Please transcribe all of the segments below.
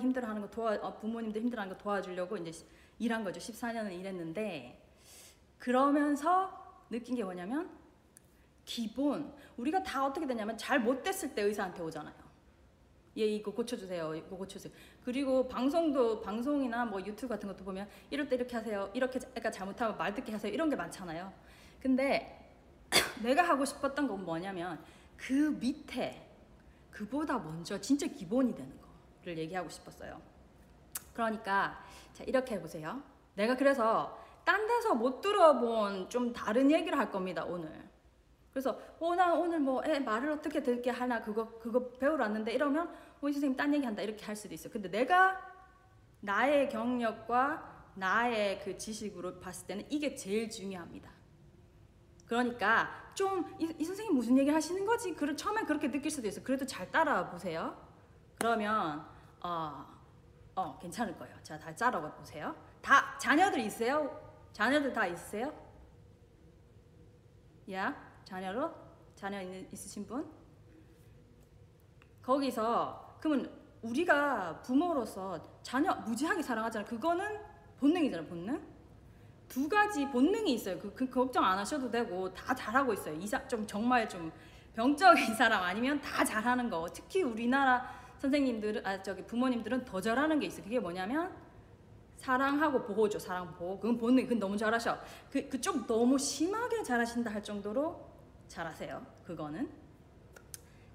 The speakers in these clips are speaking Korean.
힘들어하는 거 도와 어, 부모님들 힘들어하는 거 도와주려고 이제 시- 일한 거죠. 14년을 일했는데 그러면서 느낀 게 뭐냐면 기본 우리가 다 어떻게 되냐면 잘 못 됐을 때 의사한테 오잖아요. 얘 이거 고쳐주세요. 이거 고쳐주세요. 그리고 방송도 방송이나 뭐 유튜브 같은 것도 보면 이럴 때 이렇게 하세요. 이렇게 약간 잘못하면 말 듣게 하세요. 이런 게 많잖아요. 근데 내가 하고 싶었던 건 뭐냐면 그 밑에 그보다 먼저 진짜 기본이 되는 거 를 얘기하고 싶었어요. 그러니까 자 이렇게 해보세요. 내가 그래서 딴 데서 못 들어본 좀 다른 얘기를 할 겁니다 오늘. 그래서 어나 오늘 뭐애 말을 어떻게 듣게 하나 그거 그거 배우러 왔는데 이러면 오이 선생님 딴 얘기 한다 이렇게 할 수도 있어요. 근데 내가 나의 경력과 나의 그 지식으로 봤을 때는 이게 제일 중요합니다. 그러니까 좀이 선생님 무슨 얘기 하시는 거지? 그 처음엔 그렇게 느낄 수도 있어. 그래도 잘 따라와 보세요. 그러면 어, 어 괜찮을 거예요. 자, 다 따라와 보세요. 다 자녀들 있어요? 자녀들 다 있으세요? 야, 자녀로 자녀 있는, 있으신 분? 거기서 그러면 우리가 부모로서 자녀 무지하게 사랑하잖아. 그거는 본능이잖아, 본능. 두 가지 본능이 있어요. 그, 그 걱정 안 하셔도 되고 다 잘하고 있어요. 이사 좀 정말 좀 병적인 사람 아니면 다 잘하는 거. 특히 우리나라 선생님들은 아 저기 부모님들은 더 잘하는 게 있어. 요 그게 뭐냐면 사랑하고 보호죠. 사랑 보호. 그건 본능. 그건 너무 잘하셔. 그 그쪽 너무 심하게 잘하신다 할 정도로 잘하세요. 그거는.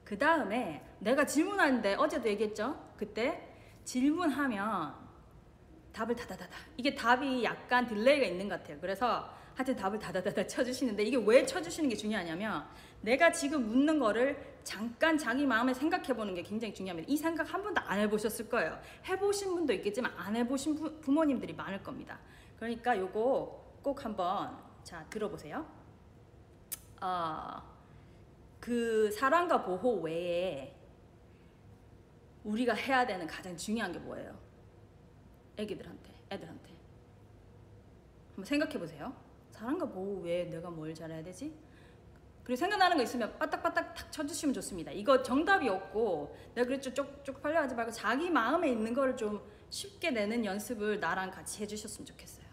그 다음에 내가 질문하는데 어제도 얘기했죠. 그때 질문하면 답을 다다다다. 이게 답이 약간 delay가 있는 것 같아요. 그래서 하여튼 답을 다다다다 쳐주시는데 이게 왜 쳐주시는 게 중요하냐면 내가 지금 묻는 거를 잠깐 자기 마음에 생각해 보는 게 굉장히 중요합니다. 이 생각 한 번도 안 해보셨을 거예요. 해보신 분도 있겠지만 안 해보신 부, 부모님들이 많을 겁니다. 그러니까 요거 꼭 한번 자 들어보세요. 어, 그 사랑과 보호 외에 우리가 해야 되는 가장 중요한 게 뭐예요? 애기들한테, 애들한테. 한번 생각해 보세요. 사랑과 보호 외에 내가 뭘 잘해야 되지? 그리고 생각나는 거 있으면 빠딱빠딱 탁 쳐주시면 좋습니다. 이거 정답이 없고 내가 그랬죠 쪽쪽 빨려 하지 말고 자기 마음에 있는 거를 좀 쉽게 내는 연습을 나랑 같이 해주셨으면 좋겠어요.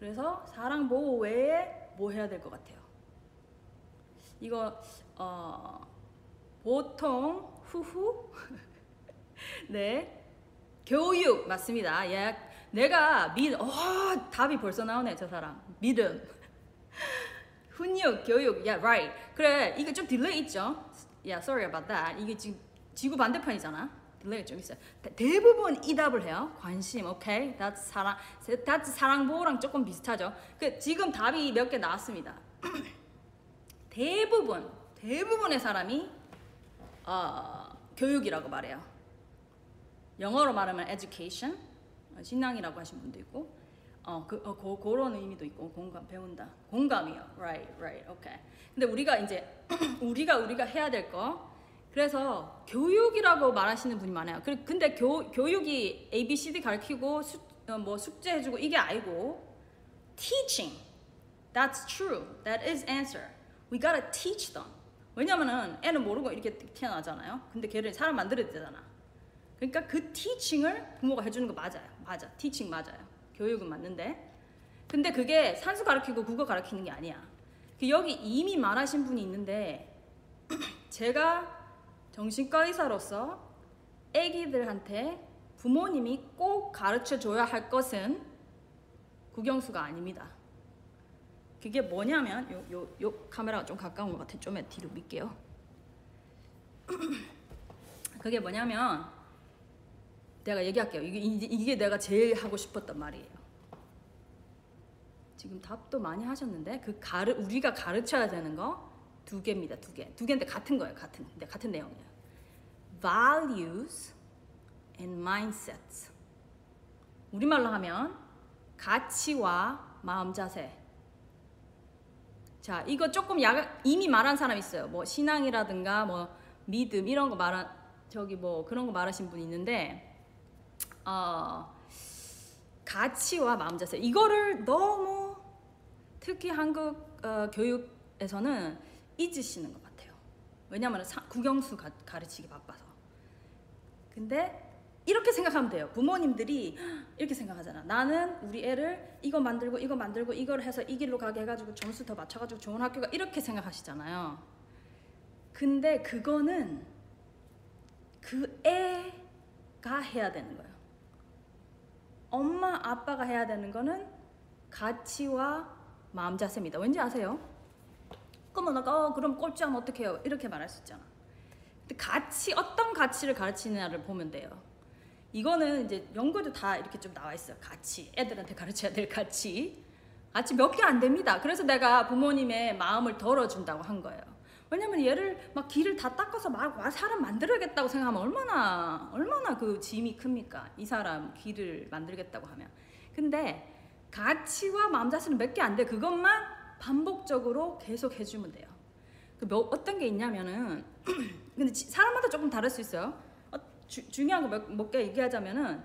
그래서 사랑 보호 외에 뭐 해야 될 것 같아요? 이거 어, 보통 후후 네 교육 맞습니다. 예, 내가 믿, 어 답이 벌써 나오네 저 사람 믿음. 훈육, 교육, yeah, right. 그래, 이게 좀 delay 있죠? Yeah, sorry about that. 이게 지금 지구 반대편이잖아. delay 좀 있어요. 대, 대부분 이 답을 해요. 관심, 오케이. that's 사랑, that's 사랑 보호랑 조금 비슷하죠. 그 지금 답이 몇 개 나왔습니다. 대부분, 대부분의 사람이 어, 교육이라고 말해요. 영어로 말하면 education, 어, 신앙이라고 하신 분도 있고, 어, 그, 어, 그, 그런 의미도 있고, 공감, 배운다. 공감이요. right, right, okay. 근데 우리가 이제, 우리가, 우리가 해야 될 거, 그래서 교육이라고 말하시는 분이 많아요. 그- 근데 교, 교육이 A, B, C, D 가르치고, 수, 어, 뭐 숙제 해주고, 이게 아니고, teaching. That's true. That is answer. We gotta teach them. 왜냐면은 애는 모르고 이렇게 태어나잖아요. 근데 걔를 사람 만들어야 되잖아. 그러니까 그 티칭을 부모가 해주는 거 맞아요. 맞아. 티칭 맞아요. 교육은 맞는데. 근데 그게 산수 가르치고 국어 가르치는 게 아니야. 그 여기 이미 말하신 분이 있는데 제가 정신과 의사로서 아기들한테 부모님이 꼭 가르쳐 줘야 할 것은 국영수가 아닙니다. 그게 뭐냐면 요, 요, 요 카메라가 좀 가까운 것 같아. 좀 뒤로 밀게요. 그게 뭐냐면 내가 얘기할게요. 이게, 이게, 내가 제일 하고 싶었던 말이에요. 지금 답도 많이 하셨는데 그 가르 우리가 가르쳐야 되는 거 두 개입니다. 두 개. 두 개인데 같은 거예요. 같은. 근데 같은 내용이에요. Values and mindsets. 우리말로 하면 가치와 마음 자세. 자, 이거 조금 야, 이미 말한 사람 있어요. 뭐 신앙이라든가 뭐 믿음 이런 거 말한 저기 뭐 그런 거 말하신 분 있는데 어 가치와 마음 자세 이거를 너무 특히 한국 어, 교육에서는 잊으시는 것 같아요. 왜냐하면 사, 국영수 가, 가르치기 바빠서. 근데 이렇게 생각하면 돼요. 부모님들이 이렇게 생각하잖아. 나는 우리 애를 이거 만들고 이거 만들고 이걸 해서 이 길로 가게 해가지고 점수 더 맞춰가지고 좋은 학교가 이렇게 생각하시잖아요. 근데 그거는 그 애가 해야 되는 거예요. 엄마 아빠가 해야 되는 거는 가치와 마음 자세입니다. 왠지 아세요? 그러면 아까 어, 그럼 꼴찌하면 어떡해요? 이렇게 말할 수 있잖아. 근데 가치 어떤 가치를 가르치느냐를 보면 돼요. 이거는 이제 연구도 다 이렇게 좀 나와 있어요. 가치 애들한테 가르쳐야 될 가치. 가치 몇 개 안 됩니다. 그래서 내가 부모님의 마음을 덜어준다고 한 거예요. 왜냐면 얘를 막 길을 다 닦아서 막와 사람 만들어야겠다고 생각하면 얼마나 얼마나 그 짐이 큽니까? 이 사람 길을 만들겠다고 하면. 근데 가치와 마음 자세는 몇 개 안 돼. 그것만 반복적으로 계속 해주면 돼요. 그 몇, 어떤 게 있냐면은 근데 지- 사람마다 조금 다를 수 있어요. 어, 주, 중요한 거몇개 얘기하자면은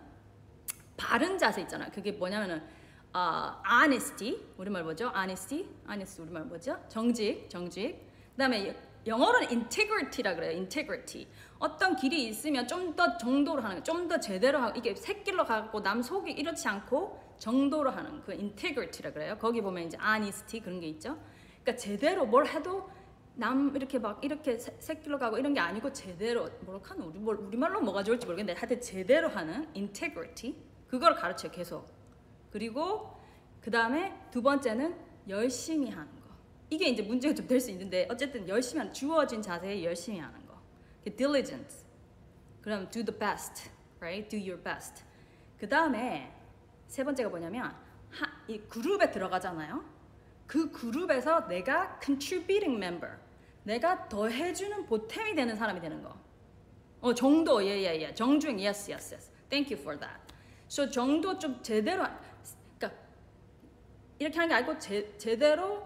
바른 자세 있잖아. 그게 뭐냐면은 아 honesty 우리말 뭐죠? honesty, honesty 우리말 뭐죠? 정직, 정직. 그다음에 영어로는 integrity라 그래요. integrity. 어떤 길이 있으면 좀 더 정도로 하는 거, 좀더 제대로 하고 이게 새길로 가고 남 속이 이렇지 않고 정도로 하는 그 integrity라 그래요. 거기 보면 이제 honesty 그런 게 있죠. 그러니까 제대로 뭘 해도 남 이렇게 막 이렇게 새- 새길로 가고 이런 게 아니고 제대로 뭐라 하는 우리 뭘 우리말로 뭐가 좋을지 모르겠는데 하여튼 제대로 하는 integrity 그걸 가르쳐요 계속. 그리고 그 다음에 두 번째는 열심히 하는 거. 이게 이제 문제가 좀 될 수 있는데 어쨌든 열심히 하는 주어진 자세에 열심히 하는 거. 그 diligent. 그럼 do the best, right? Do your best. 그 다음에 세 번째가 뭐냐면 하, 이 그룹에 들어가잖아요. 그 그룹에서 내가 contributing member, 내가 더 해주는 보탬이 되는 사람이 되는 거. 어 정도 예예예 정중 yes yes yes thank you for that. so 정도 좀 제대로 하- 그러니까 이렇게 하는 게 아니고 제, 제대로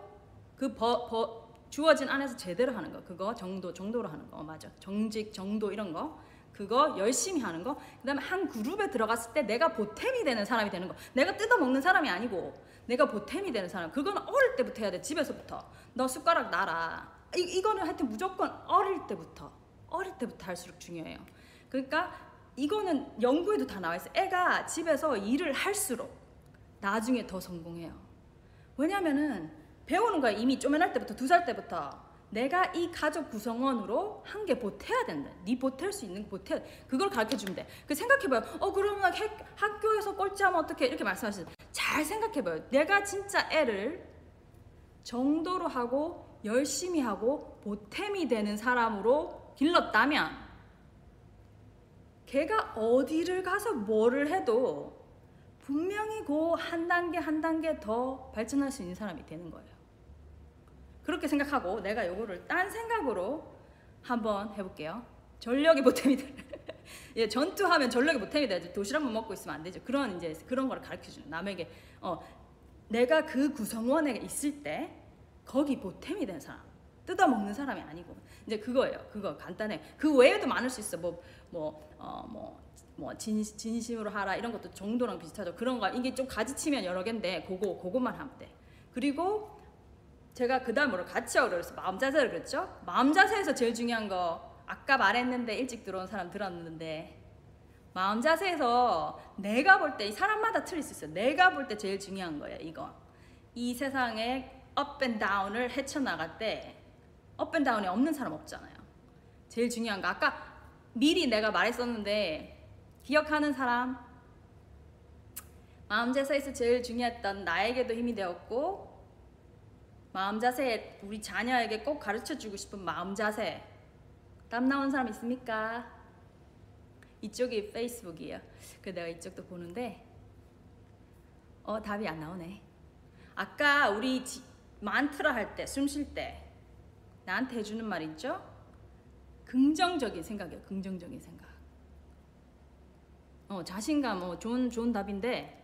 그 버, 버, 주어진 안에서 제대로 하는 거. 그거 정도 정도로 하는 거. 어, 맞아. 정직 정도 이런 거. 그거 열심히 하는 거. 그다음에 한 그룹에 들어갔을 때 내가 보탬이 되는 사람이 되는 거. 내가 뜯어 먹는 사람이 아니고 내가 보탬이 되는 사람. 그거는 어릴 때부터 해야 돼. 집에서부터. 너 숟가락 놔라. 이, 이거는 하여튼 무조건 어릴 때부터. 어릴 때부터 할수록 중요해요. 그러니까 이거는 연구에도 다 나와 있어. 요 애가 집에서 일을 할수록 나중에 더 성공해요. 왜냐면은 배우는 거야 이미 쪼매날 때부터 두 살 때부터 내가 이 가족 구성원으로 한 개 보태야 된다. 네 보탤 수 있는 거 보태. 그걸 가르쳐 주면 돼. 그 생각해봐요. 어 그러면 학, 학교에서 꼴찌하면 어떻게 이렇게 말씀하시죠. 잘 생각해봐요. 내가 진짜 애를 정도로 하고 열심히 하고 보탬이 되는 사람으로 길렀다면 걔가 어디를 가서 뭐를 해도 분명히 그 한 단계 한 단계 더 발전할 수 있는 사람이 되는 거예요. 그렇게 생각하고 내가 요거를 딴 생각으로 한번 해볼게요. 전력이 보탬이 돼. 예, 전투하면 전력이 보탬이 돼야지. 도시락만 먹고 있으면 안 되죠. 그런 이제 그런 거를 가르쳐 주는 남에게 어 내가 그 구성원에 있을 때 거기 보탬이 되는 사람. 뜯어 먹는 사람이 아니고 이제 그거예요. 그거 간단해. 그 외에도 많을 수 있어. 뭐 뭐 어 뭐 뭐 진, 진심으로 하라 이런 것도 정도랑 비슷하죠. 그런 거 이게 좀 가지치면 여러 개인데 그거 그것만 하면 돼. 그리고 제가 그 다음으로 같이 그랬어. 마음 자세를 그랬죠. 마음 자세에서 제일 중요한 거 아까 말했는데 일찍 들어온 사람 들었는데 마음 자세에서 내가 볼 때 이 사람마다 틀릴 수 있어요. 내가 볼 때 제일 중요한 거예요. 이거 이 세상에 up and down을 헤쳐나갈 때 up and down이 없는 사람 없잖아요. 제일 중요한 거 아까 미리 내가 말했었는데 기억하는 사람 마음 자세에서 제일 중요했던 나에게도 힘이 되었고 마음 자세 우리 자녀에게 꼭 가르쳐 주고 싶은 마음 자세 땀 나온 사람 있습니까? 이쪽이 페이스북이에요. 그 내가 이쪽도 보는데 어 답이 안 나오네. 아까 우리 지, 만트라 할 때 숨 쉴 때 나한테 해주는 말 있죠? 긍정적인 생각이에요. 긍정적인 생각. 어 자신감 어 좋은 좋은 답인데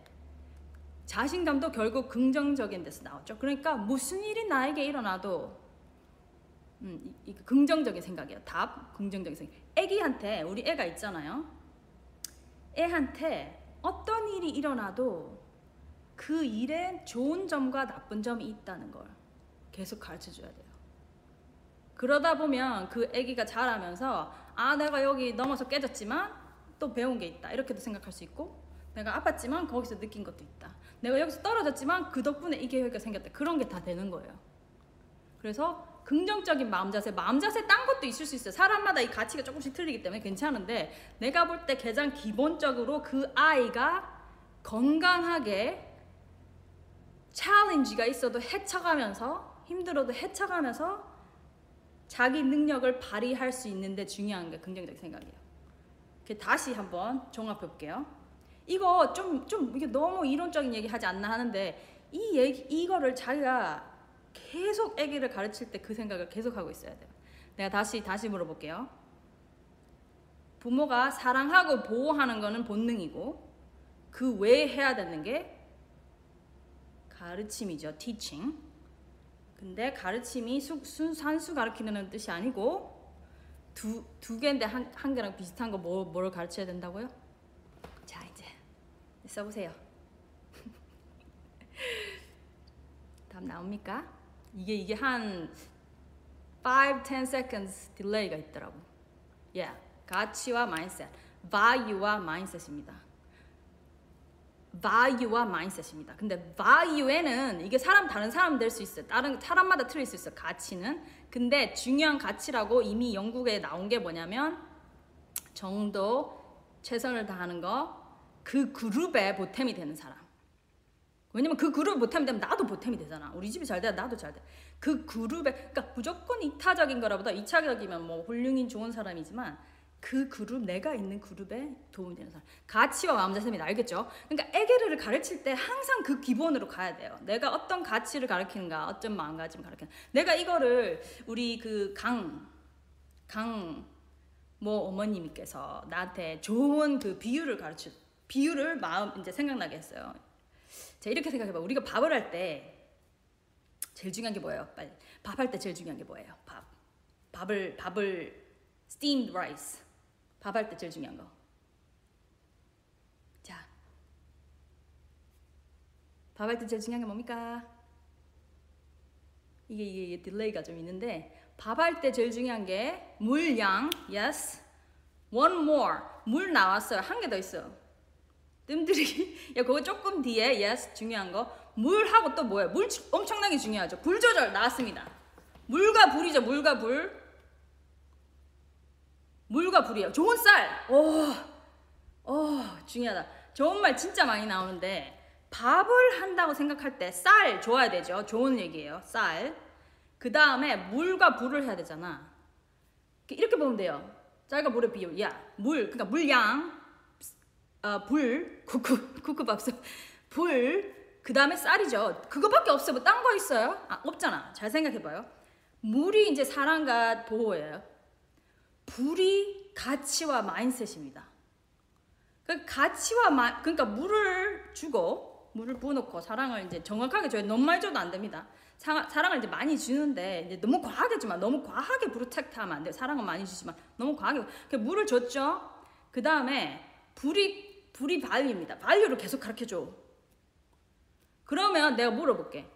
자신감도 결국 긍정적인 데서 나왔죠. 그러니까 무슨 일이 나에게 일어나도 음, 이, 이 긍정적인 생각이에요. 답 긍정적인 생각. 애기한테 우리 애가 있잖아요. 애한테 어떤 일이 일어나도 그 일에 좋은 점과 나쁜 점이 있다는 걸 계속 가르쳐 줘야 돼요. 그러다 보면 그 애기가 자라면서 아 내가 여기 넘어서 깨졌지만 또 배운 게 있다. 이렇게도 생각할 수 있고 내가 아팠지만 거기서 느낀 것도 있다. 내가 여기서 떨어졌지만 그 덕분에 이 계획이 생겼다. 그런 게 다 되는 거예요. 그래서 긍정적인 마음 자세, 마음 자세 딴 것도 있을 수 있어요. 사람마다 이 가치가 조금씩 틀리기 때문에 괜찮은데 내가 볼 때 가장 기본적으로 그 아이가 건강하게 챌린지가 있어도 헤쳐가면서 힘들어도 헤쳐가면서 자기 능력을 발휘할 수 있는데 중요한 게 긍정적인 생각이에요. 다시 한번 종합해 볼게요. 이거 좀, 좀 이게 너무 이론적인 얘기 하지 않나 하는데 이 얘기, 이거를 자기가 계속 아기를 가르칠 때 그 생각을 계속 하고 있어야 돼요. 내가 다시, 다시 물어볼게요. 부모가 사랑하고 보호하는 거는 본능이고 그 외에 해야 되는 게 가르침이죠. teaching. 근데 가르침이 수, 수, 산수 가르치는 뜻이 아니고 두, 두 개인데 한, 한 개랑 비슷한 거 뭐, 뭐를 가르쳐야 된다고요? 써보세요. 답 나옵니까? 이게 이게 한 5, 10 seconds delay가 있더라고. Yeah, 가치와 mindset, value와 mindset입니다. value와 mindset입니다. 근데 value에는 이게 사람 다른 사람 될 수 있어요. 다른 사람마다 틀릴 수 있어요. 가치는. 근데 중요한 가치라고 이미 영국에 나온 게 뭐냐면 정도, 최선을 다하는 거, 그 그룹에 보탬이 되는 사람. 왜냐면 그 그룹 보탬이 되면 나도 보탬이 되잖아. 우리 집이 잘 돼야 나도 잘 돼. 그 그룹에 그러니까 무조건 이타적인 거라보다 이차적이면 뭐 훌륭인 좋은 사람이지만 그 그룹 내가 있는 그룹에 도움이 되는 사람 가치와 마음 자세입니다 알겠죠? 그러니까 애기를 가르칠 때 항상 그 기본으로 가야 돼요 내가 어떤 가치를 가르치는가 어떤 마음가짐을 가르치는 내가 이거를 우리 그 강 강 뭐 어머님께서 나한테 좋은 그 비유를 가르쳐 비유를 마음 이제 생각나게 했어요 자 이렇게 생각해봐 우리가 밥을 할 때 제일 중요한 게 뭐예요? 빨리 밥할 때 제일 중요한 게 뭐예요? 밥 밥을 밥을 steamed rice 밥 할 때 제일 중요한 거. 자, 밥 할 때 제일 중요한 게 뭡니까? 이게 이게, 이게 delay가 좀 있는데 밥 할 때 제일 중요한 게 물량, yes. One more, 물 나왔어요. 한 개 더 있어. 뜸들이기. 야, 그거 조금 뒤에 yes 중요한 거. 물하고 또 뭐예요? 물 엄청나게 중요하죠. 불 조절 나왔습니다. 물과 불이죠. 물과 불. 물과 불이에요. 좋은 쌀. 오, 오, 중요하다. 좋은 말 진짜 많이 나오는데 밥을 한다고 생각할 때쌀 좋아야 되죠. 좋은 얘기예요. 쌀. 그 다음에 물과 불을 해야 되잖아. 이렇게 보면 돼요. 쌀과 물의 비율. 야, 물. 그러니까 물량. 어, 불. 쿠쿠, 쿠쿠밥솥. 불. 그 다음에 쌀이죠. 그거밖에 없어요. 뭐딴 거 있어요? 아, 없잖아. 잘 생각해봐요. 물이 이제 사랑과 보호예요. 불이 가치와 마인셋입니다. 그 가치와 마, 그러니까 물을 주고 물을 부어놓고 사랑을 이제 정확하게 줘야 너무 많이 줘도 안 됩니다. 사, 사랑을 이제 많이 주는데 이제 너무 과하게 주면 너무 과하게 브루텍트하면 안 돼요. 사랑은 많이 주지만 너무 과하게 그 물을 줬죠. 그 다음에 불이 불이 발유입니다. 발유를 계속 가르쳐 줘. 그러면 내가 물어볼게.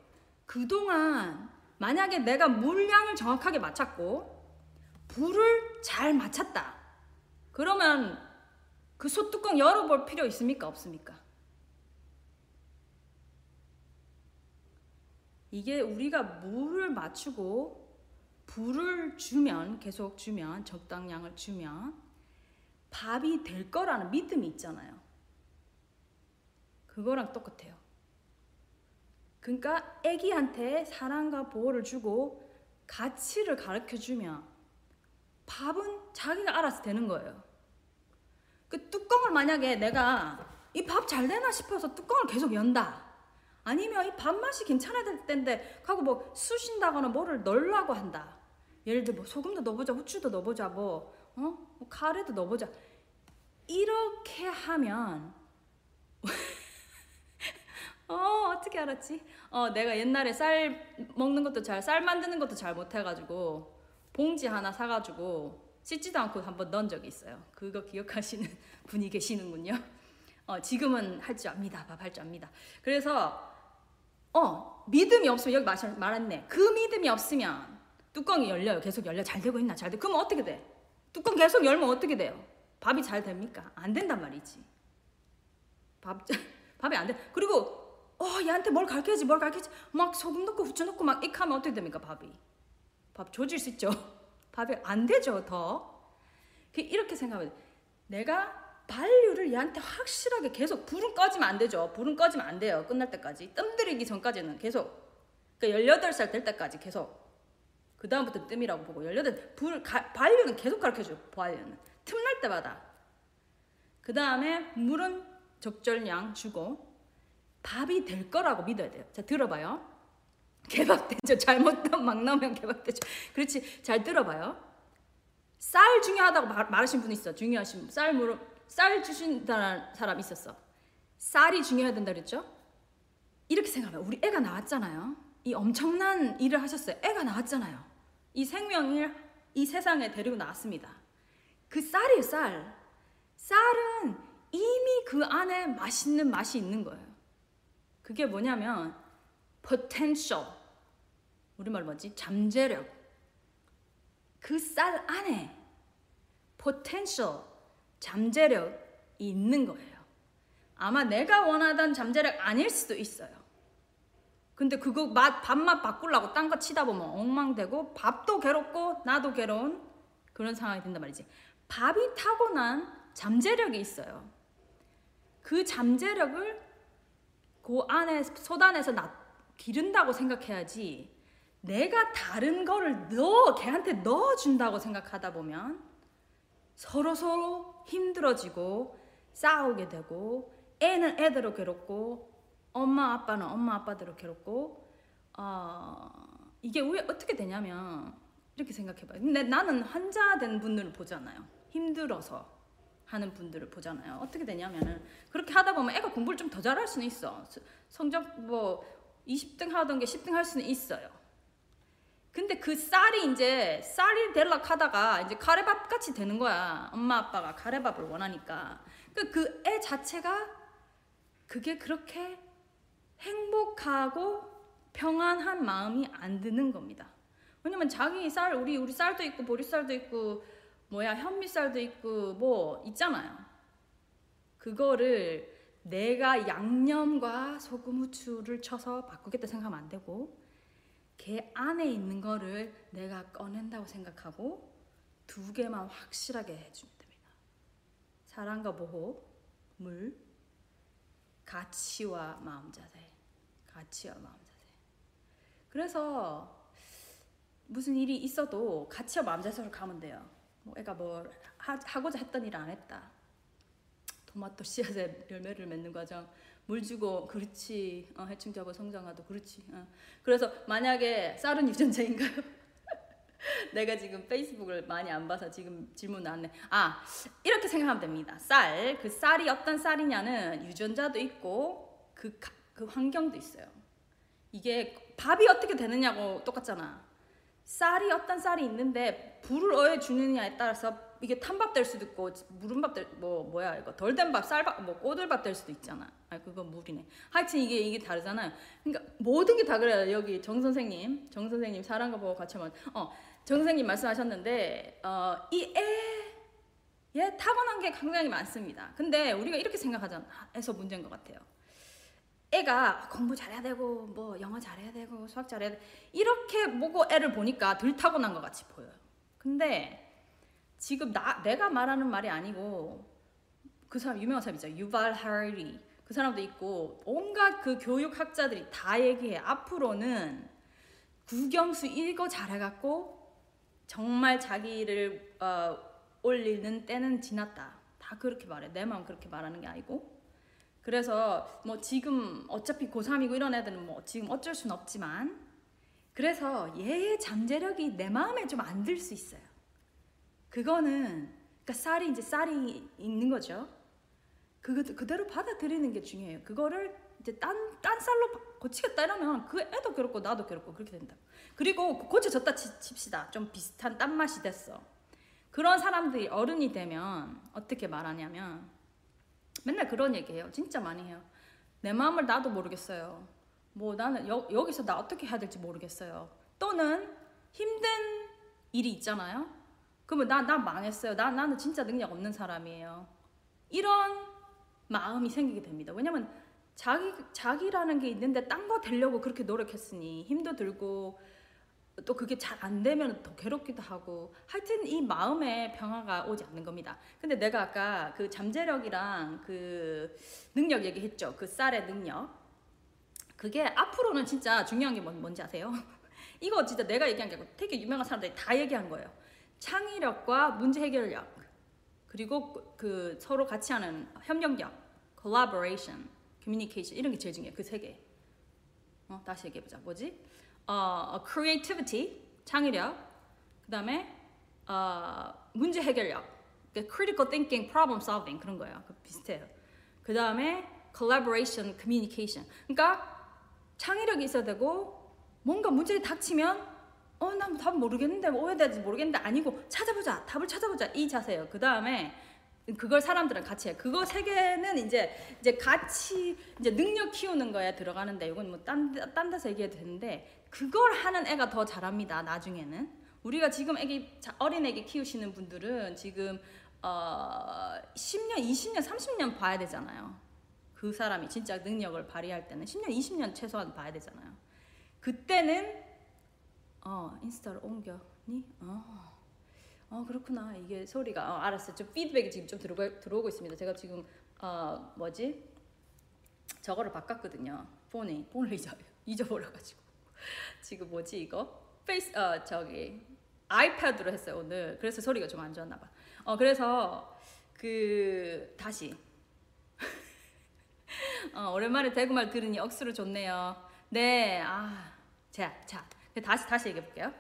그동안 만약에 내가 물량을 정확하게 맞췄고 불을 잘 맞췄다. 그러면 그 소뚜껑 열어볼 필요 있습니까? 없습니까? 이게 우리가 물을 맞추고 불을 주면 계속 주면 적당량을 주면 밥이 될 거라는 믿음이 있잖아요. 그거랑 똑같아요. 그러니까 아기한테 사랑과 보호를 주고 가치를 가르쳐 주면 밥은 자기가 알아서 되는 거예요. 그 뚜껑을 만약에 내가 이 밥 잘 되나 싶어서 뚜껑을 계속 연다. 아니면 이 밥맛이 괜찮아야 될 텐데 하고 뭐 쑤신다거나 뭐를 넣으려고 한다. 예를 들어 뭐 소금도 넣어보자, 후추도 넣어보자, 뭐, 어? 뭐 카레도 넣어보자. 이렇게 하면 어 어떻게 알았지? 어 내가 옛날에 쌀 먹는 것도 잘 쌀 만드는 것도 잘 못해가지고 봉지 하나 사가지고 씻지도 않고 한번 넣은 적이 있어요. 그거 기억하시는 분이 계시는군요. 어, 지금은 할 줄 압니다. 밥 할 줄 압니다. 그래서 어 믿음이 없으면 여기 말, 말했네. 그 믿음이 없으면 뚜껑이 열려요. 계속 열려. 잘 되고 있나? 잘 돼. 그러면 어떻게 돼? 뚜껑 계속 열면 어떻게 돼요? 밥이 잘 됩니까? 안 된단 말이지. 밥 밥이 안 돼. 그리고 어 얘한테 뭘 가르쳐야지 뭘 가르쳐야지 막 소금 넣고 후추 넣고 막 이렇게 하면 어떻게 됩니까 밥이? 밥 조질 수 있죠. 밥이 안 되죠 더. 그 이렇게 생각하면 내가 반류를 얘한테 확실하게 계속 불은 꺼지면 안 되죠. 불은 꺼지면 안 돼요. 끝날 때까지. 뜸 들이기 전까지는 계속. 그러니까 18살 될 때까지 계속. 그 다음부터 뜸이라고 보고 18, 불, 가, 반류는 계속 가르쳐줘요. 반류는. 틈날 때마다. 그 다음에 물은 적절량 주고 밥이 될 거라고 믿어야 돼요. 자, 들어봐요. 개밥되죠. 잘못하면 막 나오면 개밥되죠. 그렇지. 잘 들어봐요. 쌀 중요하다고 말, 말하신 분 있어. 중요하신 분. 쌀 물어 쌀 주신다는 사람 있었어. 쌀이 중요해야 된다 그랬죠? 이렇게 생각해요. 우리 애가 나왔잖아요. 이 엄청난 일을 하셨어요. 애가 나왔잖아요. 이 생명을 이 세상에 데리고 나왔습니다. 그 쌀이에요, 쌀. 쌀은 이미 그 안에 맛있는 맛이 있는 거예요. 그게 뭐냐면 potential. 우리말 뭐지? 잠재력. 그 쌀 안에 potential, 잠재력이 있는 거예요. 아마 내가 원하던 잠재력 아닐 수도 있어요. 근데 그거 맛, 밥맛 바꾸려고 딴 거 치다 보면 엉망되고 밥도 괴롭고 나도 괴로운 그런 상황이 된단 말이지. 밥이 타고난 잠재력이 있어요. 그 잠재력을 그 안에 쏟아내서 나, 기른다고 생각해야지 내가 다른 거를 넣어 걔한테 넣어준다고 생각하다 보면 서로 서로 힘들어지고 싸우게 되고 애는 애대로 괴롭고 엄마 아빠는 엄마 아빠대로 괴롭고 어, 이게 왜 어떻게 되냐면 이렇게 생각해봐요. 근데 나는 환자 된 분들을 보잖아요. 힘들어서 하는 분들을 보잖아요. 어떻게 되냐면은 그렇게 하다 보면 애가 공부를 좀 더 잘할 수는 있어. 성적 뭐 20등 하던 게 10등 할 수는 있어요. 근데 그 쌀이 이제 쌀이 될락 하다가 이제 카레밥 같이 되는 거야. 엄마 아빠가 카레밥을 원하니까. 그 애 자체가 그게 그렇게 행복하고 평안한 마음이 안 드는 겁니다. 왜냐면 자기 쌀 우리 우리 쌀도 있고 보리쌀도 있고 뭐야 현미쌀도 있고 뭐 있잖아요. 그거를 내가 양념과 소금 후추를 쳐서 바꾸겠다 생각하면 안 되고 걔 안에 있는 거를 내가 꺼낸다고 생각하고 두 개만 확실하게 해주면 됩니다. 사랑과 보호, 물, 가치와 마음 자세. 가치와 마음 자세. 그래서 무슨 일이 있어도 가치와 마음 자세로 가면 돼요. 뭐 애가 뭘 하, 하고자 했던 일을 안 했다. 토마토 씨앗에 열매를 맺는 과정 물 주고 그렇지 어, 해충 잡아 성장하도 그렇지 어. 그래서 만약에 쌀은 유전자인가요? 내가 지금 페이스북을 많이 안 봐서 지금 질문 나왔네 아 이렇게 생각하면 됩니다 쌀 그 쌀이 어떤 쌀이냐는 유전자도 있고 그, 그 환경도 있어요 이게 밥이 어떻게 되느냐고 똑같잖아 쌀이 어떤 쌀이 있는데 불을 어에 주느냐에 따라서 이게 탄밥 될 수도 있고 무른밥 될뭐 뭐야 이거 덜 된 밥 쌀밥 뭐 꼬들밥 될 수도 있잖아. 아 그건 물이네. 하여튼 이게 이게 다르잖아요. 그러니까 모든 게 다 그래요. 여기 정 선생님, 정 선생님 사랑과 보고 같이 한번 어정 선생님 말씀하셨는데 어이 애 예, 타고난 게 굉장히 많습니다. 근데 우리가 이렇게 생각하잖아. 해서 문제인 것 같아요. 애가 공부 잘해야 되고 뭐 영어 잘해야 되고 수학 잘해야 돼. 이렇게 보고 애를 보니까 덜 타고난 것 같이 보여요. 근데 지금 나 내가 말하는 말이 아니고 그 사람 유명한 사람 있죠 유발 하리. 그 사람도 있고 온갖 그 교육학자들이 다 얘기해. 앞으로는 국영수 읽어 잘해갖고 정말 자기를 어, 올리는 때는 지났다. 다 그렇게 말해. 내 마음 그렇게 말하는 게 아니고 그래서 뭐 지금 어차피 고3이고 이런 애들은 뭐 지금 어쩔 순 없지만 그래서 얘의 잠재력이 내 마음에 좀 안 들 수 있어요 그거는 그러니까 쌀이 이제 쌀이 있는 거죠. 그거 그대로 받아들이는 게 중요해요. 그거를 이제 딴, 딴 쌀로 고치겠다 이러면 그 애도 괴롭고 나도 괴롭고 그렇게 된다. 그리고 고쳐졌다 칩시다. 좀 비슷한 딴 맛이 됐어. 그런 사람들이 어른이 되면 어떻게 말하냐면 맨날 그런 얘기해요. 진짜 많이 해요. 내 마음을 나도 모르겠어요. 뭐 나는 여, 여기서 나 어떻게 해야 될지 모르겠어요. 또는 힘든 일이 있잖아요. 그러면 나, 나 망했어요. 나, 나는 진짜 능력 없는 사람이에요. 이런 마음이 생기게 됩니다. 왜냐면 자기, 자기라는 게 있는데 딴 거 되려고 그렇게 노력했으니 힘도 들고 또 그게 잘 안 되면 더 괴롭기도 하고 하여튼 이 마음의 평화가 오지 않는 겁니다. 근데 내가 아까 그 잠재력이랑 그 능력 얘기했죠. 그 쌀의 능력. 그게 앞으로는 진짜 중요한 게 뭔- 뭔지 아세요? 이거 진짜 내가 얘기한 게 아니고 되게 유명한 사람들이 다 얘기한 거예요. 창의력과 문제 해결력 그리고 그- 그 서로 같이 하는 협력력, collaboration, communication 이런 게 제일 중요해. 그 세 개. 어, 다시 얘기해 보자. 뭐지? 어, creativity, 창의력. 그 다음에 어, 문제 해결력. 그 critical thinking, problem solving 그런 거예요. 그 비슷해요. 그 다음에 collaboration, communication. 그러니까 창의력이 있어야 되고 뭔가 문제에 닥치면 어, 난 답 모르겠는데 뭐 해야 될지 모르겠는데 아니고 찾아보자. 답을 찾아보자. 이 자세예요. 그 다음에 그걸 사람들은 같이 해. 그거 세 개는 이제 이제 같이 이제 능력 키우는 거에 들어가는데 이건 뭐딴딴 데서 얘기해도 되는데 그걸 하는 애가 더 잘합니다. 나중에는 우리가 지금 애기 자- 어린 애기 키우시는 분들은 지금 어 10년, 20년, 30년 봐야 되잖아요. 그 사람이 진짜 능력을 발휘할 때는 10년, 20년 최소한 봐야 되잖아요. 그때는 어 인스타를 옮겨니? 어. 어 그렇구나 이게 소리가 어, 알았어요. 좀 피드백이 지금 좀 들어오고, 들어오고 있습니다. 제가 지금 어 뭐지 저거를 바꿨거든요. 폰이 폰을 잊어 잊어버려가지고 지금 뭐지 이거 Face 어 저기 iPad로 했어요 오늘. 그래서 소리가 좀 안 좋았나 봐. 어 그래서 그 다시 어, 오랜만에 대구말 들으니 억수로 좋네요. 네, 아, 자, 자, 다시 다시 얘기해 볼게요.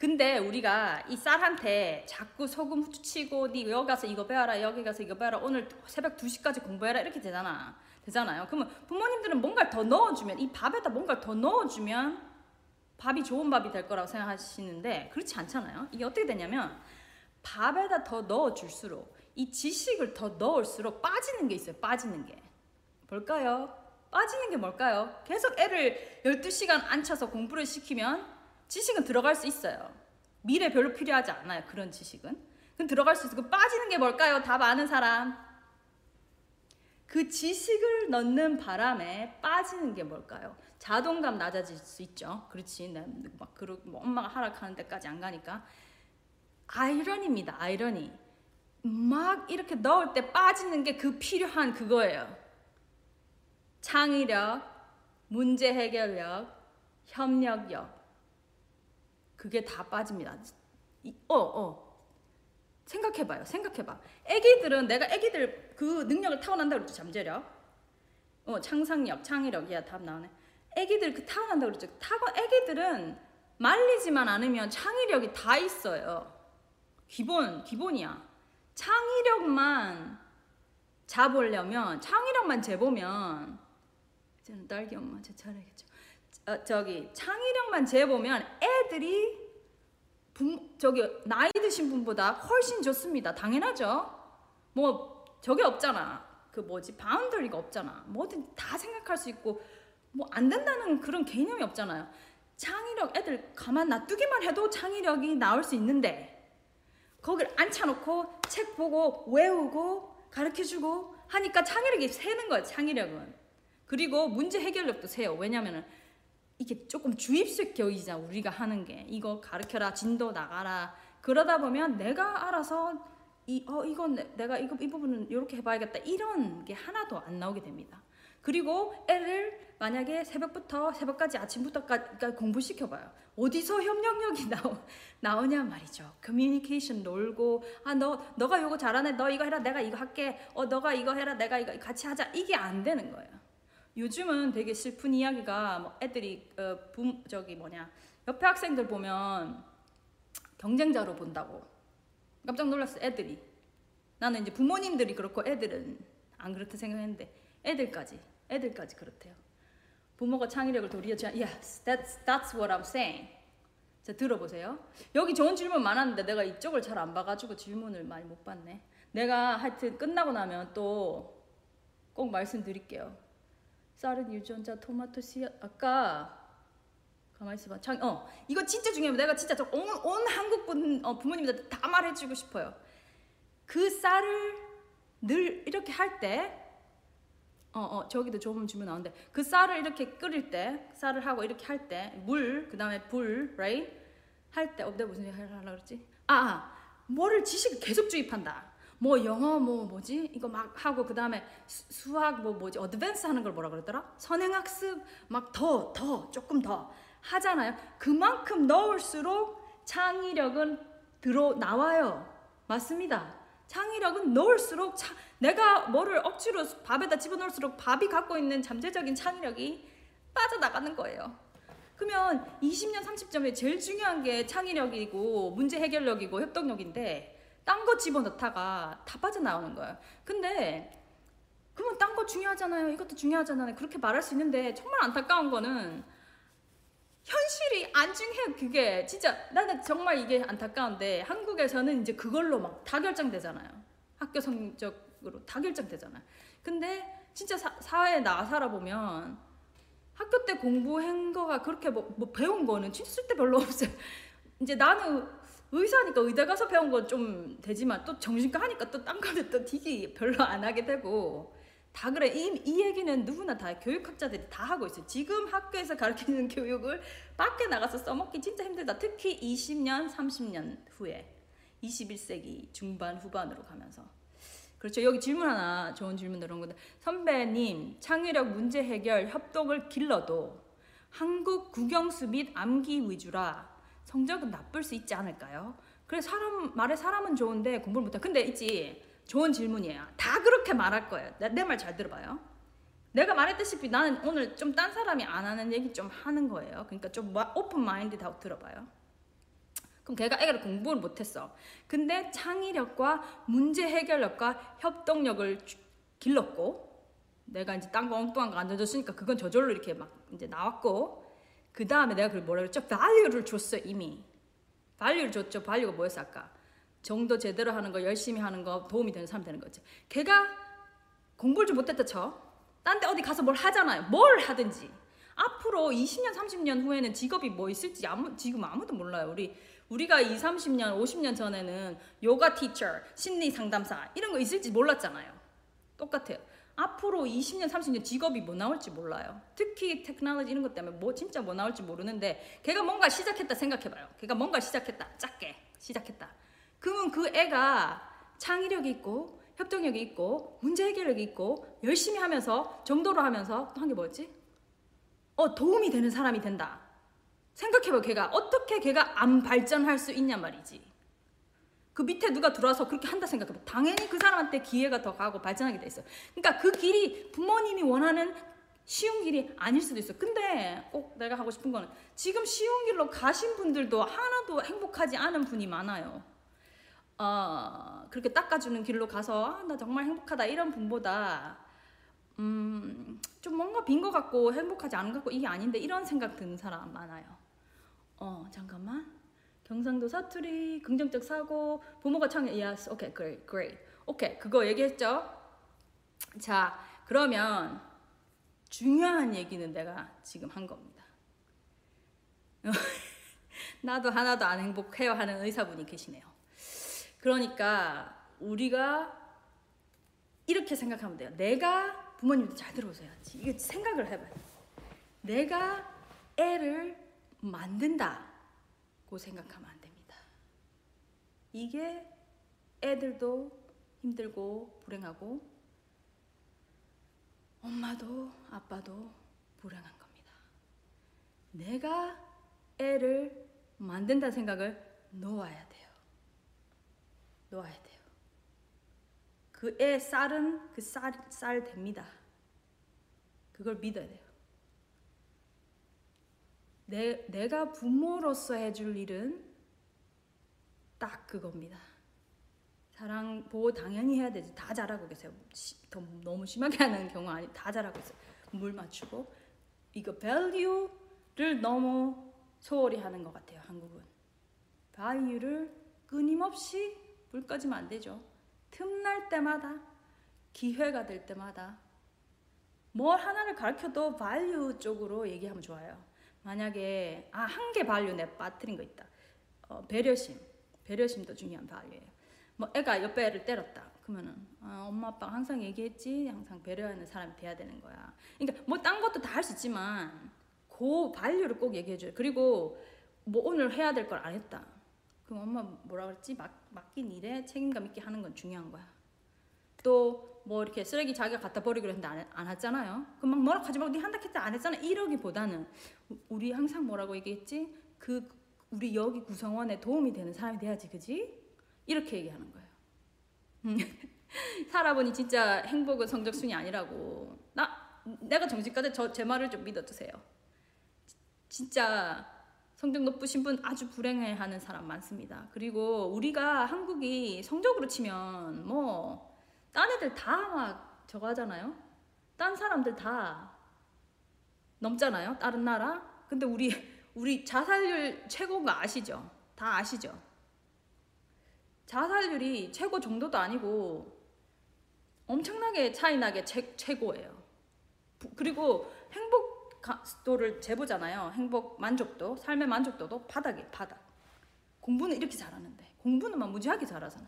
근데 우리가 이 쌀한테 자꾸 소금 후추 치고 니 여기 가서 이거 배워라 여기 가서 이거 배워라 오늘 새벽 2시까지 공부해라 이렇게 되잖아 되잖아요 그러면 부모님들은 뭔가를 더 넣어주면 이 밥에다 뭔가를 더 넣어주면 밥이 좋은 밥이 될 거라고 생각하시는데 그렇지 않잖아요 이게 어떻게 되냐면 밥에다 더 넣어줄수록 이 지식을 더 넣을수록 빠지는 게 있어요 빠지는 게 뭘까요? 빠지는 게 뭘까요? 계속 애를 12시간 앉혀서 공부를 시키면 지식은 들어갈 수 있어요. 미래 별로 필요하지 않아요. 그런 지식은. 그럼 들어갈 수 있어. 그 빠지는 게 뭘까요? 답 아는 사람. 그 지식을 넣는 바람에 빠지는 게 뭘까요? 자동감 낮아질 수 있죠. 그렇지. 막 그러, 뭐 엄마가 하락하는 데까지 안 가니까. 아이러니입니다. 아이러니. 막 이렇게 넣을 때 빠지는 게 그 필요한 그거예요. 창의력, 문제 해결력, 협력력. 그게 다 빠집니다. 이- 어, 어. 생각해봐요. 생각해봐. 애기들은 내가 애기들 그 능력을 타고난다 그랬죠. 잠재력. 어, 창상력, 창의력. 야, 답 나오네. 애기들 그 타고난다 그랬죠. 타고 애기들은 말리지만 않으면 창의력이 다 있어요. 기본, 기본이야. 창의력만 잡으려면 창의력만 재보면 이제는 딸기 엄마 제 차례겠죠. 어, 저기 창의력만 재보면 애들이 부, 저기 나이 드신 분보다 훨씬 좋습니다. 당연하죠. 뭐 저게 없잖아. 그 뭐지 바운더리가 없잖아. 뭐든 다 생각할 수 있고 뭐 안 된다는 그런 개념이 없잖아요. 창의력 애들 가만 놔두기만 해도 창의력이 나올 수 있는데 거기를 앉혀놓고 책 보고 외우고 가르쳐주고 하니까 창의력이 새는 거예요. 창의력은. 그리고 문제 해결력도 세요. 왜냐면은 이게 조금 주입식 교육이잖아. 우리가 하는 게 이거 가르쳐라, 진도 나가라. 그러다 보면 내가 알아서 이 어 이건 내- 내가 이거 이 부분은 이렇게 해봐야겠다. 이런 게 하나도 안 나오게 됩니다. 그리고 애를 만약에 새벽부터 새벽까지 아침부터까지 공부시켜봐요. 어디서 협력력이 나오, 나오냐 말이죠. 커뮤니케이션 놀고 아 너 너가 요거 잘하네. 너 이거 해라. 내가 이거 할게. 어 너가 이거 해라. 내가 이거 같이 하자. 이게 안 되는 거예요. 요즘은 되게 슬픈 이야기가 뭐 애들이 어, 부, 저기 뭐냐 옆에 학생들 보면 경쟁자로 본다고. 깜짝 놀랐어 애들이. 나는 이제 부모님들이 그렇고 애들은 안 그렇다 생각했는데 애들까지 애들까지 그렇대요. 부모가 창의력을 도리어주면 yes that's that's what I'm saying. 자 들어보세요. 여기 좋은 질문 많았는데 내가 이쪽을 잘 안 봐가지고 질문을 많이 못 봤네. 내가 하여튼 끝나고 나면 또 꼭 말씀드릴게요 쌀은 유전자 토마토 씨앗 아까 가만히 있어봐. 장, 어, 이거 진짜 중요해요. 내가 진짜 온, 온 한국 분, 어, 부모님들 다 말해주고 싶어요. 그 쌀을 늘 이렇게 할 때, 어, 어, 저기도 조금 주면 나오는데, 그 쌀을 이렇게 끓일 때, 쌀을 하고 이렇게 할 때, 물, 그 다음에 불, right? 할 때, 어, 내가 무슨 얘기 하려고 그랬지? 아, 아, 뭐를 지식을 계속 주입한다. 뭐 영어 뭐 뭐지? 이거 막 하고 그 다음에 수학 뭐 뭐지? 어드밴스 하는 걸 뭐라 그러더라? 선행학습 막더더 조금 더 하잖아요. 그만큼 넣을수록 창의력은 들어 나와요. 맞습니다. 창의력은 넣을수록 차, 내가 뭐를 억지로 밥에다 집어넣을수록 밥이 갖고 있는 잠재적인 창의력이 빠져나가는 거예요. 그러면 20년 30점에 제일 중요한 게 창의력이고 문제 해결력이고 협동력인데 딴 거 집어넣다가 다 빠져나오는 거예요. 근데 그러면 딴 거 중요하잖아요. 이것도 중요하잖아요. 그렇게 말할 수 있는데 정말 안타까운 거는 현실이 안 중요해요. 그게 진짜 나는 정말 이게 안타까운데 한국에서는 이제 그걸로 막 다 결정되잖아요. 학교 성적으로 다 결정되잖아요. 근데 진짜 사, 사회에 나가 살아보면 학교 때 공부한 거가 그렇게 뭐, 뭐 배운 거는 쓸데 별로 없어요. 이제 나는 의사니까 의대 가서 배운 건 좀 되지만 또 정신과 하니까 또 딴 거는 또 되게 별로 안 하게 되고. 다 그래. 이, 이 얘기는 누구나 다 교육학자들이 다 하고 있어요. 지금 학교에서 가르치는 교육을 밖에 나가서 써먹기 진짜 힘들다. 특히 20년 30년 후에. 21세기 중반 후반으로 가면서. 그렇죠. 여기 질문 하나 좋은 질문 들어온 건데. 선배님 창의력 문제 해결 협동을 길러도 한국 국영수 및 암기 위주라 성적은 나쁠 수 있지 않을까요? 그래 사람 말에 사람은 좋은데 공부를 못해. 근데 있지 좋은 질문이에요. 다 그렇게 말할 거예요. 내 말 잘 들어봐요. 내가 말했다시피 나는 오늘 좀 딴 사람이 안 하는 얘기 좀 하는 거예요. 그러니까 좀 오픈 마인드하고 들어봐요. 그럼 걔가 애가 공부를 못했어. 근데 창의력과 문제 해결력과 협동력을 길렀고 내가 이제 딴 거 엉뚱한 거 안 던졌으니까 그건 저절로 이렇게 막 이제 나왔고 그 다음에 내가 그걸 뭐라 그랬죠? value를 줬어 이미. value를 줬죠. value가 뭐였어 아까? 정도 제대로 하는 거, 열심히 하는 거, 도움이 되는 사람 되는 거지. 걔가 공부를 좀 못했다 쳐. 딴 데 어디 가서 뭘 하잖아요. 뭘 하든지. 앞으로 20년, 30년 후에는 직업이 뭐 있을지 아무, 지금 아무도 몰라요. 우리 우리가 2, 30년, 50년 전에는 요가 티처, 심리 상담사 이런 거 있을지 몰랐잖아요. 똑같아요. 앞으로 20년, 30년 직업이 뭐 나올지 몰라요. 특히 테크놀로지 이런 것 때문에 뭐 진짜 뭐 나올지 모르는데 걔가 뭔가 시작했다 생각해봐요. 걔가 뭔가 시작했다. 작게 시작했다. 그러면 그 애가 창의력이 있고 협동력이 있고 문제 해결력이 있고 열심히 하면서 정도로 하면서 또 한 게 뭐였지? 어 도움이 되는 사람이 된다. 생각해봐 걔가 어떻게 걔가 안 발전할 수 있냔 말이지. 그 밑에 누가 들어와서 그렇게 한다 생각해봐. 당연히 그 사람한테 기회가 더 가고 발전하게 돼 있어. 그러니까 그 길이 부모님이 원하는 쉬운 길이 아닐 수도 있어. 근데 꼭 내가 하고 싶은 거는 지금 쉬운 길로 가신 분들도 하나도 행복하지 않은 분이 많아요. 어, 그렇게 닦아주는 길로 가서 아, 나 정말 행복하다 이런 분보다 음, 좀 뭔가 빈 것 같고 행복하지 않은 것 같고 이게 아닌데 이런 생각 드는 사람 많아요. 어, 잠깐만. 경상도 사투리, 긍정적 사고, 부모가 창의, yes, okay, great, great. 오케이, 그거 얘기했죠? 자, 그러면 중요한 얘기는 내가 지금 한 겁니다. 나도 하나도 안 행복해요 하는 의사분이 계시네요. 그러니까 우리가 이렇게 생각하면 돼요. 내가 부모님도 잘 들어보세요. 이게 생각을 해봐요. 내가 애를 만든다. 고 생각하면 안 됩니다. 이게 애들도 힘들고 불행하고 엄마도 아빠도 불행한 겁니다. 내가 애를 만든다 생각을 놓아야 돼요. 놓아야 돼요. 그 애 쌀은 그 쌀, 쌀 됩니다. 그걸 믿어야 돼요. 내, 내가 부모로서 해줄 일은 딱 그겁니다. 사랑 보호 당연히 해야 되지. 다 잘하고 계세요. 시, 더 너무 심하게 하는 경우 아니 다 잘하고 있어요. 물 맞추고 이거 value를 너무 소홀히 하는 것 같아요. 한국은 value를 끊임없이 물 꺼지면 안 되죠. 틈날 때마다 기회가 될 때마다 뭘 하나를 가르쳐도 value 쪽으로 얘기하면 좋아요. 만약에 아 한개 발류 내 빠뜨린 거 있다. 어, 배려심, 배려심도 중요한 발류예요. 뭐 애가 옆에 애를 때렸다. 그러면은 아, 엄마 아빠가 항상 얘기했지, 항상 배려하는 사람이 돼야 되는 거야. 그러니까 뭐 딴 것도 다 할 수 있지만 그 발류를 꼭 얘기해 줘요. 그리고 뭐 오늘 해야 될 걸 안 했다. 그럼 엄마 뭐라 그랬지? 맡, 맡긴 일에 책임감 있게 하는 건 중요한 거야. 또 뭐 이렇게 쓰레기 자기가 갖다 버리기로 했는데 안, 해- 안 했잖아요. 그럼 막 뭐라 하지 말고 네 한다 했다 안 했잖아. 이러기보다는 우- 우리 항상 뭐라고 얘기했지? 그 우리 여기 구성원에 도움이 되는 사람이 돼야지, 그지? 이렇게 얘기하는 거예요. 음. 살아보니 진짜 행복은 성적순이 아니라고. 나 내가 정신까지 저 제 말을 좀 믿어주세요. 진짜 성적 높으신 분 아주 불행해하는 사람 많습니다. 그리고 우리가 한국이 성적으로 치면 뭐 딴 애들 다 막 저거 하잖아요. 딴 사람들 다 넘잖아요. 다른 나라. 근데 우리 우리 자살률 최고인 거 아시죠? 다 아시죠? 자살률이 최고 정도도 아니고 엄청나게 차이 나게 최, 최고예요. 부- 그리고 행복도를 재보잖아요. 행복 만족도, 삶의 만족도도 바닥이에요. 바닥. 공부는 이렇게 잘하는데 공부는 막 무지하게 잘하잖아.